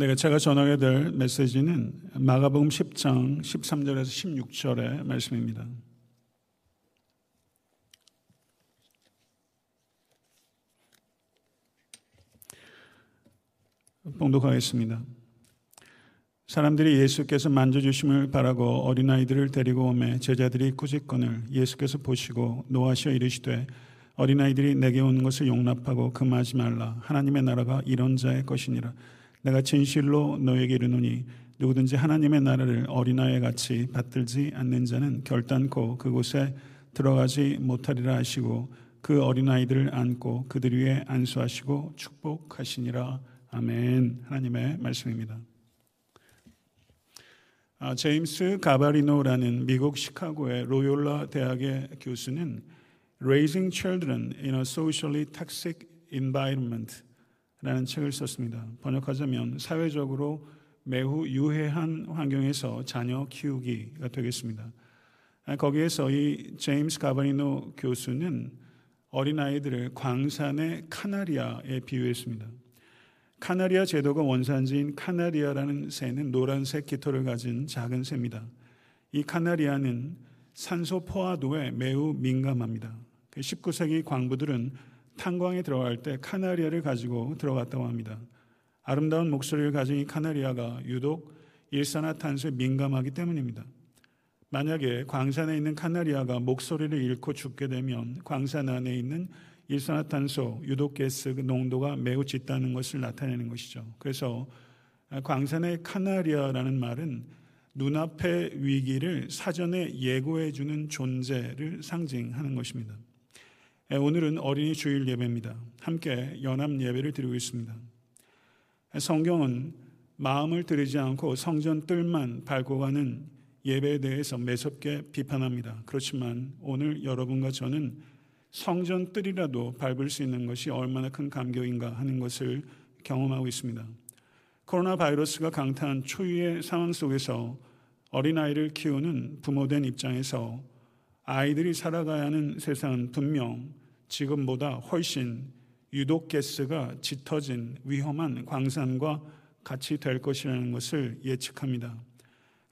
네, 제가 전하게 될 메시지는 마가복음 10장 13절에서 16절의 말씀입니다. 봉독하겠습니다. 사람들이 예수께서 만져주심을 바라고 어린아이들을 데리고 오매 제자들이 꾸짖건을 예수께서 보시고 노하시어 이르시되 어린아이들이 내게 오는 것을 용납하고 금하지 말라 하나님의 나라가 이런 자의 것이니라 내가 진실로 너에게 이르노니 누구든지 하나님의 나라를 어린아이 같이 받들지 않는 자는 결단코 그곳에 들어가지 못하리라 하시고 그 어린아이들을 안고 그들 위에 안수하시고 축복하시니라 아멘 하나님의 말씀입니다. 아, 제임스 가바리노라는 미국 시카고의 로욜라 대학의 교수는 Raising Children in a Socially Toxic Environment 라는 책을 썼습니다. 번역하자면 사회적으로 매우 유해한 환경에서 자녀 키우기가 되겠습니다. 아, 거기에서 이 제임스 가바리노 교수는 어린아이들을 광산의 카나리아에 비유했습니다. 카나리아 제도가 원산지인 카나리아라는 새는 노란색 깃털을 가진 작은 새입니다. 이 카나리아는 산소 포화도에 매우 민감합니다. 19세기 그 광부들은 탄광에 들어갈 때 카나리아를 가지고 들어갔다고 합니다. 아름다운 목소리를 가진 이 카나리아가 유독 일산화탄소에 민감하기 때문입니다. 만약에 광산에 있는 카나리아가 목소리를 잃고 죽게 되면 광산 안에 있는 일산화탄소 유독가스 그 농도가 매우 짙다는 것을 나타내는 것이죠. 그래서 광산의 카나리아라는 말은 눈앞의 위기를 사전에 예고해 주는 존재를 상징하는 것입니다. 예, 오늘은 어린이 주일 예배입니다. 함께 연합 예배를 드리고 있습니다. 성경은 마음을 들이지 않고 성전 뜰만 가는 예배에 대해서 매섭게 비판합니다. 그렇지만 오늘 여러분과 저는 성전 뜰이라도 밟을 수 있는 것이 얼마나 큰 감격인가 하는 것을 경험하고 있습니다. 코로나 바이러스가 강타한 초유의 상황 속에서 어린아이를 키우는 부모된 입장에서 아이들이 살아가야 하는 세상은 분명 지금보다 훨씬 유독가스가 짙어진 위험한 광산과 같이 될 것이라는 것을 예측합니다.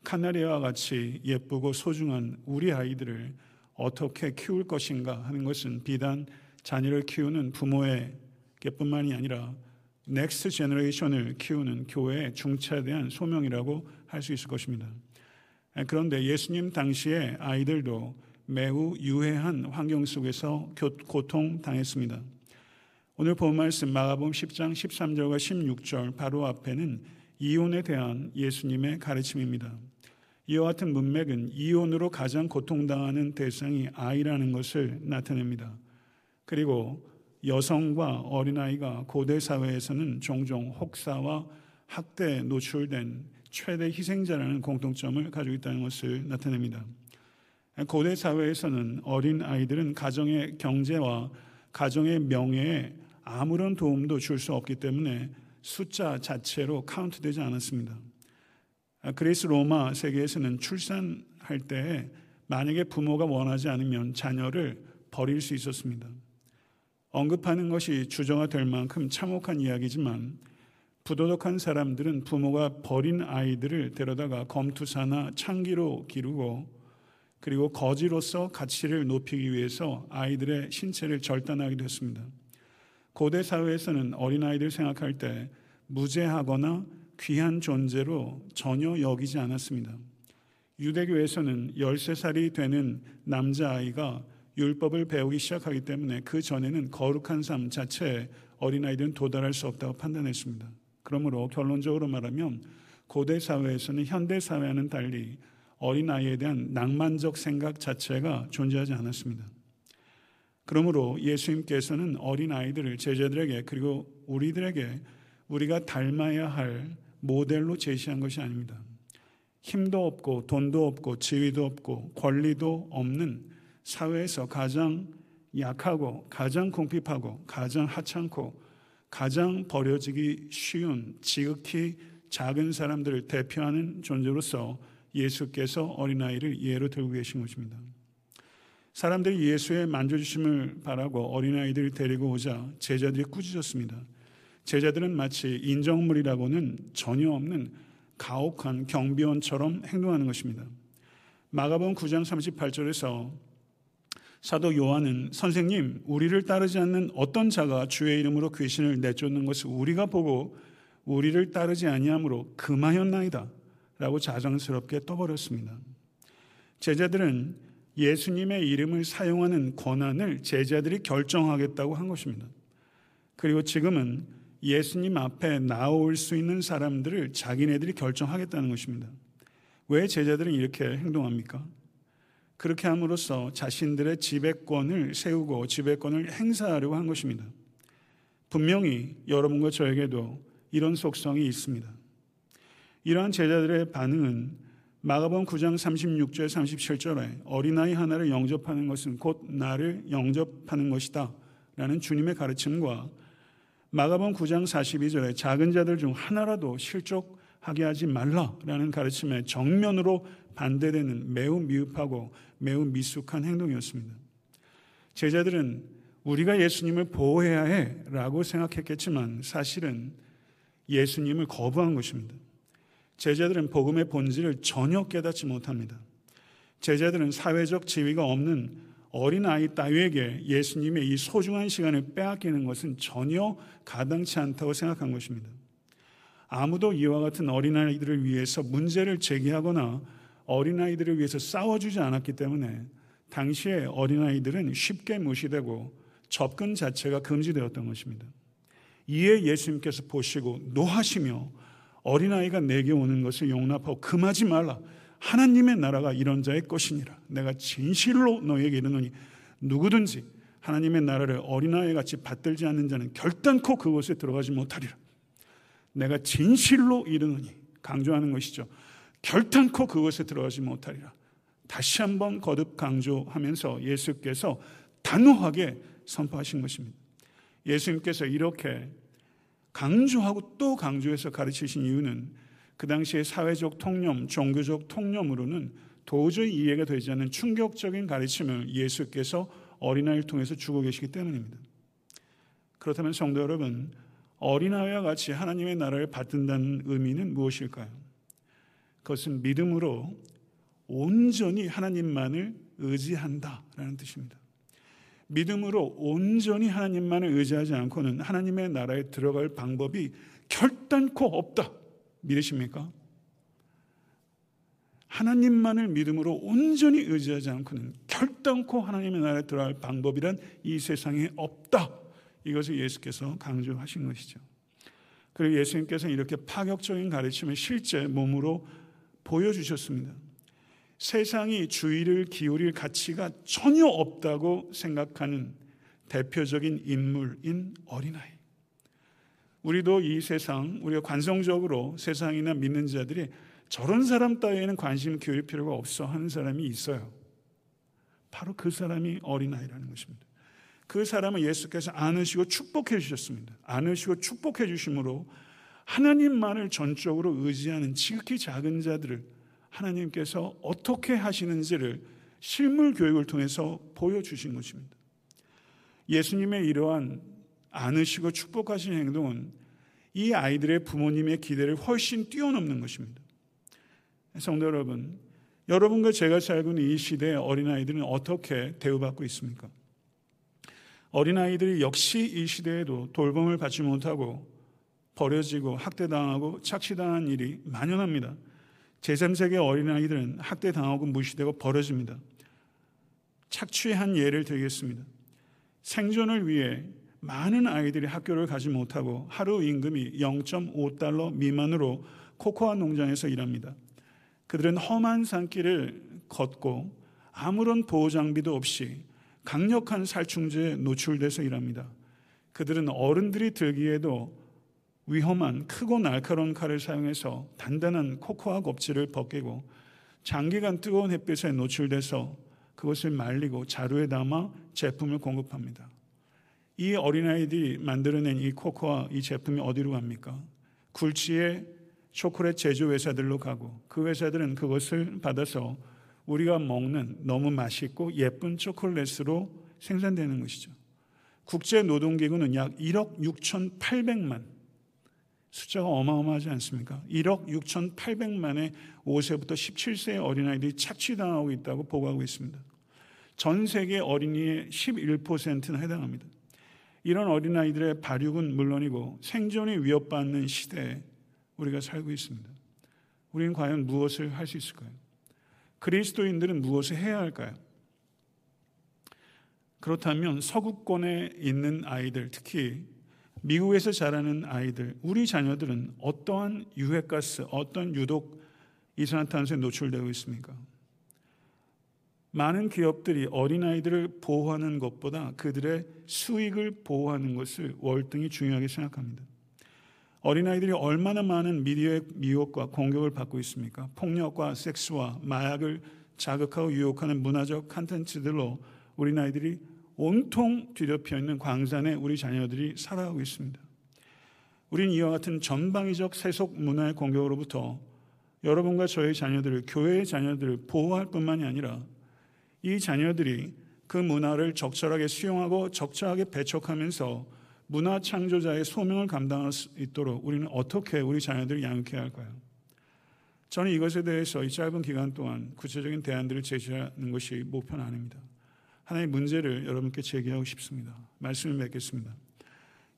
카나리아와 같이 예쁘고 소중한 우리 아이들을 어떻게 키울 것인가 하는 것은 비단 자녀를 키우는 부모에게뿐만이 아니라 next generation을 키우는 교회의 중차대한 소명이라고 할 수 있을 것입니다. 그런데 예수님 당시의 아이들도 매우 유해한 환경 속에서 고통 당했습니다. 오늘 본 말씀 마가복음 10장 13절과 16절 바로 앞에는 이혼에 대한 예수님의 가르침입니다. 이와 같은 문맥은 이혼으로 가장 고통당하는 대상이 아이라는 것을 나타냅니다. 그리고 여성과 어린아이가 고대 사회에서는 종종 혹사와 학대에 노출된 최대 희생자라는 공통점을 가지고 있다는 것을 나타냅니다. 고대 사회에서는 어린 아이들은 가정의 경제와 가정의 명예에 아무런 도움도 줄 수 없기 때문에 숫자 자체로 카운트되지 않았습니다. 그리스 로마 세계에서는 출산할 때 만약에 부모가 원하지 않으면 자녀를 버릴 수 있었습니다. 언급하는 것이 주저가 될 만큼 참혹한 이야기지만 부도덕한 사람들은 부모가 버린 아이들을 데려다가 검투사나 창기로 기르고 그리고 거지로서 가치를 높이기 위해서 아이들의 신체를 절단하기도 했습니다. 고대 사회에서는 어린아이들 생각할 때 무죄하거나 귀한 존재로 전혀 여기지 않았습니다. 유대교에서는 13살이 되는 남자아이가 율법을 배우기 시작하기 때문에 그 전에는 거룩한 삶 자체에 어린아이들은 도달할 수 없다고 판단했습니다. 그러므로 결론적으로 말하면 고대 사회에서는 현대 사회와는 달리 어린아이에 대한 낭만적 생각 자체가 존재하지 않았습니다. 그러므로 예수님께서는 어린아이들을 제자들에게 그리고 우리들에게 우리가 닮아야 할 모델로 제시한 것이 아닙니다. 힘도 없고 돈도 없고 지위도 없고 권리도 없는 사회에서 가장 약하고 가장 궁핍하고 가장 하찮고 가장 버려지기 쉬운 지극히 작은 사람들을 대표하는 존재로서 예수께서 어린아이를 예로 들고 계신 것입니다. 사람들이 예수의 만져주심을 바라고 어린아이들을 데리고 오자 제자들이 꾸짖었습니다. 제자들은 마치 인정물이라고는 전혀 없는 가혹한 경비원처럼 행동하는 것입니다. 마가복음 9장 38절에서 사도 요한은 선생님 우리를 따르지 않는 어떤 자가 주의 이름으로 귀신을 내쫓는 것을 우리가 보고 우리를 따르지 아니함으로 금하였나이다 라고 자랑스럽게 떠버렸습니다. 제자들은 예수님의 이름을 사용하는 권한을 제자들이 결정하겠다고 한 것입니다. 그리고 지금은 예수님 앞에 나올 수 있는 사람들을 자기네들이 결정하겠다는 것입니다. 왜 제자들은 이렇게 행동합니까? 그렇게 함으로써 자신들의 지배권을 세우고 지배권을 행사하려고 한 것입니다. 분명히 여러분과 저에게도 이런 속성이 있습니다. 이러한 제자들의 반응은 마가복음 9장 36절 37절에 어린아이 하나를 영접하는 것은 곧 나를 영접하는 것이다 라는 주님의 가르침과 마가복음 9장 42절에 작은 자들 중 하나라도 실족하게 하지 말라라는 가르침에 정면으로 반대되는 매우 미흡하고 매우 미숙한 행동이었습니다. 제자들은 우리가 예수님을 보호해야 해라고 생각했겠지만 사실은 예수님을 거부한 것입니다. 제자들은 복음의 본질을 전혀 깨닫지 못합니다. 제자들은 사회적 지위가 없는 어린아이 따위에게 예수님의 이 소중한 시간을 빼앗기는 것은 전혀 가당치 않다고 생각한 것입니다. 아무도 이와 같은 어린아이들을 위해서 문제를 제기하거나 어린아이들을 위해서 싸워주지 않았기 때문에 당시에 어린아이들은 쉽게 무시되고 접근 자체가 금지되었던 것입니다. 이에 예수님께서 보시고 노하시며 어린아이가 내게 오는 것을 용납하고 금하지 말라. 하나님의 나라가 이런 자의 것이니라. 내가 진실로 너에게 이르노니 누구든지 하나님의 나라를 어린아이 같이 받들지 않는 자는 결단코 그곳에 들어가지 못하리라. 내가 진실로 이르노니 강조하는 것이죠. 결단코 그곳에 들어가지 못하리라. 다시 한번 거듭 강조하면서 예수께서 단호하게 선포하신 것입니다. 예수님께서 이렇게 강조하고 또 강조해서 가르치신 이유는 그 당시의 사회적 통념, 종교적 통념으로는 도저히 이해가 되지 않는 충격적인 가르침을 예수께서 어린아이를 통해서 주고 계시기 때문입니다. 그렇다면 성도 여러분, 어린아이와 같이 하나님의 나라를 받든다는 의미는 무엇일까요? 그것은 믿음으로 온전히 하나님만을 의지한다라는 뜻입니다. 믿음으로 온전히 하나님만을 의지하지 않고는 하나님의 나라에 들어갈 방법이 결단코 없다. 믿으십니까? 하나님만을 믿음으로 온전히 의지하지 않고는 결단코 하나님의 나라에 들어갈 방법이란 이 세상에 없다. 이것을 예수께서 강조하신 것이죠. 그리고 예수님께서는 이렇게 파격적인 가르침을 실제 몸으로 보여주셨습니다. 세상이 주의를 기울일 가치가 전혀 없다고 생각하는 대표적인 인물인 어린아이. 우리도 이 세상, 우리가 관성적으로 세상이나 믿는 자들이 저런 사람 따위에는 관심 기울일 필요가 없어 하는 사람이 있어요. 바로 그 사람이 어린아이라는 것입니다. 그 사람은 예수께서 안으시고 축복해 주셨습니다. 안으시고 축복해 주심으로 하나님만을 전적으로 의지하는 지극히 작은 자들을 하나님께서 어떻게 하시는지를 실물 교육을 통해서 보여주신 것입니다. 예수님의 이러한 안으시고 축복하신 행동은 이 아이들의 부모님의 기대를 훨씬 뛰어넘는 것입니다. 성도 여러분, 여러분과 제가 살고 있는 이 시대의 어린아이들은 어떻게 대우받고 있습니까? 어린아이들이 역시 이 시대에도 돌봄을 받지 못하고 버려지고 학대당하고 착취당한 일이 만연합니다. 제3세계 어린아이들은 학대당하고 무시되고 버려집니다. 착취한 예를 들겠습니다. 생존을 위해 많은 아이들이 학교를 가지 못하고 하루 임금이 0.5달러 미만으로 코코아 농장에서 일합니다. 그들은 험한 산길을 걷고 아무런 보호 장비도 없이 강력한 살충제에 노출돼서 일합니다. 그들은 어른들이 들기에도 위험한 크고 날카로운 칼을 사용해서 단단한 코코아 껍질을 벗기고 장기간 뜨거운 햇빛에 노출돼서 그것을 말리고 자루에 담아 제품을 공급합니다. 이 어린아이들이 만들어낸 이 코코아 이 제품이 어디로 갑니까? 굴지의 초콜릿 제조 회사들로 가고 그 회사들은 그것을 받아서 우리가 먹는 너무 맛있고 예쁜 초콜릿으로 생산되는 것이죠. 국제노동기구는 약 1억 6,800만 숫자가 어마어마하지 않습니까? 1억 6,800만의 5세부터 17세의 어린아이들이 착취당하고 있다고 보고하고 있습니다. 전 세계 어린이의 11%는 해당합니다. 이런 어린아이들의 발육은 물론이고 생존이 위협받는 시대에 우리가 살고 있습니다. 우리는 과연 무엇을 할 수 있을까요? 그리스도인들은 무엇을 해야 할까요? 그렇다면 서구권에 있는 아이들, 특히 미국에서 자라는 아이들, 우리 자녀들은 어떠한 유해가스, 어떤 유독 이산화탄소에 노출되고 있습니까? 많은 기업들이 어린아이들을 보호하는 것보다 그들의 수익을 보호하는 것을 월등히 중요하게 생각합니다. 어린아이들이 얼마나 많은 미디어의 미혹과 공격을 받고 있습니까? 폭력과 섹스와 마약을 자극하고 유혹하는 문화적 컨텐츠들로 어린아이들이 온통 뒤덮여 있는 광산에 우리 자녀들이 살아가고 있습니다. 우린 이와 같은 전방위적 세속 문화의 공격으로부터 여러분과 저의 자녀들을 교회의 자녀들을 보호할 뿐만이 아니라 이 자녀들이 그 문화를 적절하게 수용하고 적절하게 배척하면서 문화 창조자의 소명을 감당할 수 있도록 우리는 어떻게 우리 자녀들을 양육해야 할까요? 저는 이것에 대해서 이 짧은 기간 동안 구체적인 대안들을 제시하는 것이 목표는 아닙니다. 하나의 문제를 여러분께 제기하고 싶습니다. 말씀을 맺겠습니다.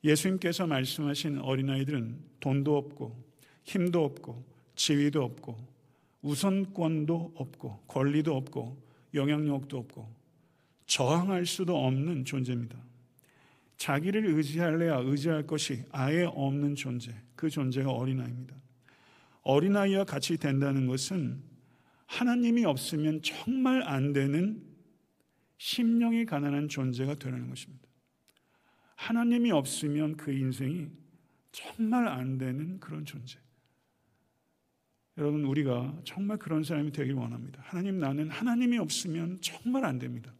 예수님께서 말씀하신 어린아이들은 돈도 없고 힘도 없고 지위도 없고 우선권도 없고 권리도 없고 영향력도 없고 저항할 수도 없는 존재입니다. 자기를 의지할래야 의지할 것이 아예 없는 존재, 그 존재가 어린아이입니다. 어린아이와 같이 된다는 것은 하나님이 없으면 정말 안 되는 심령이 가난한 존재가 되는 것입니다. 하나님이 없으면 그 인생이 정말 안 되는 그런 존재. 여러분, 우리가 정말 그런 사람이 되길 원합니다. 하나님, 나는 하나님이 없으면 정말 안 됩니다.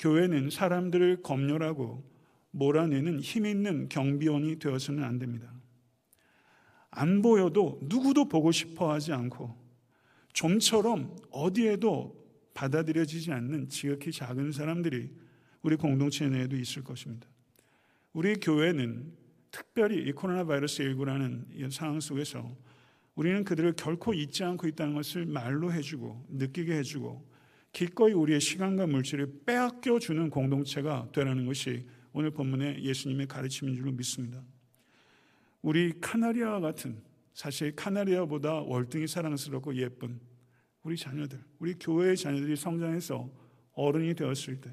교회는 사람들을 검열하고 몰아내는 힘 있는 경비원이 되어서는 안 됩니다. 안 보여도 누구도 보고 싶어 하지 않고 좀처럼 어디에도 받아들여지지 않는 지극히 작은 사람들이 우리 공동체 내에도 있을 것입니다. 우리 교회는 특별히 이 코로나 바이러스 19라는 이 상황 속에서 우리는 그들을 결코 잊지 않고 있다는 것을 말로 해주고 느끼게 해주고 기꺼이 우리의 시간과 물질을 빼앗겨 주는 공동체가 되라는 것이 오늘 본문의 예수님의 가르침인 줄로 믿습니다. 우리 카나리아와 같은 사실 카나리아보다 월등히 사랑스럽고 예쁜 우리 자녀들, 우리 교회의 자녀들이 성장해서 어른이 되었을 때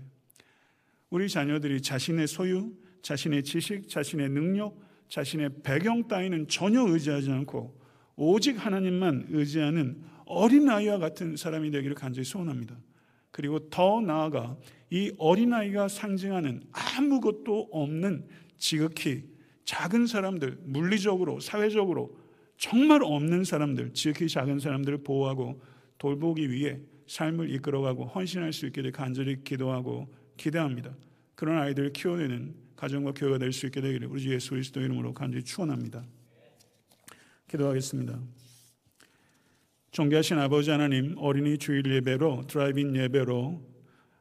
우리 자녀들이 자신의 소유, 자신의 지식, 자신의 능력, 자신의 배경 따위는 전혀 의지하지 않고 오직 하나님만 의지하는 어린아이와 같은 사람이 되기를 간절히 소원합니다. 그리고 더 나아가 이 어린아이가 상징하는 아무것도 없는 지극히 작은 사람들, 물리적으로, 사회적으로 정말 없는 사람들, 지극히 작은 사람들을 보호하고 돌보기 위해 삶을 이끌어가고 헌신할 수될 간절히 기도하고 기대합니다. 그런 아이들을 키워내는 가정과 교회가 될 수 있게 되기를 우리 주 예수 그리스도 이름으로 간절히 축원합니다. 기도하겠습니다. 존귀하신 아버지 하나님 어린이 주일 예배로 드라이브인 예배로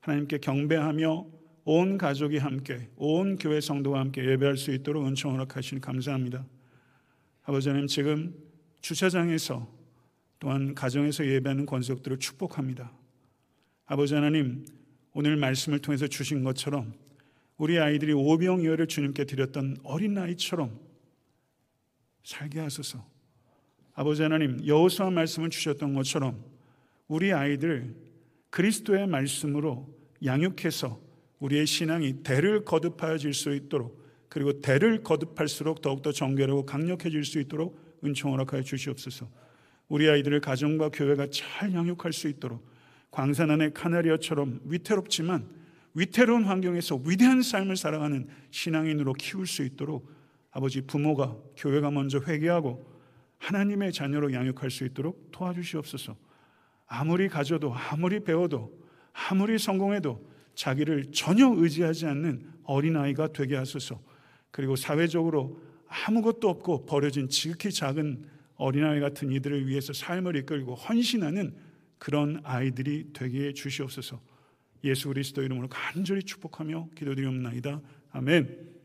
하나님께 경배하며 온 가족이 함께 온 교회 성도가 함께 예배할 수 있도록 은총 허락하시니 감사합니다. 아버지 하나님 지금 주차장에서 또한 가정에서 예배하는 권속들을 축복합니다. 아버지 하나님 오늘 말씀을 통해서 주신 것처럼 우리 아이들이 오병이어를 주님께 드렸던 어린 아이처럼 살게 하소서. 아버지 하나님 여호수아 말씀을 주셨던 것처럼 우리 아이들 그리스도의 말씀으로 양육해서 우리의 신앙이 대를 거듭하여질 수 있도록 그리고 대를 거듭할수록 더욱더 정결하고 강력해질 수 있도록 은총 허락하여 주시옵소서. 우리 아이들을 가정과 교회가 잘 양육할 수 있도록 광산 안의 카나리아처럼 위태롭지만 위태로운 환경에서 위대한 삶을 살아가는 신앙인으로 키울 수 있도록 아버지 부모가 교회가 먼저 회개하고 하나님의 자녀로 양육할 수 있도록 도와주시옵소서. 아무리 가져도 아무리 배워도 아무리 성공해도 자기를 전혀 의지하지 않는 어린아이가 되게 하소서. 그리고 사회적으로 아무것도 없고 버려진 지극히 작은 어린아이 같은 이들을 위해서 삶을 이끌고 헌신하는 그런 아이들이 되게 해 주시옵소서. 예수 그리스도 이름으로 간절히 축복하며 기도드리옵나이다. 아멘.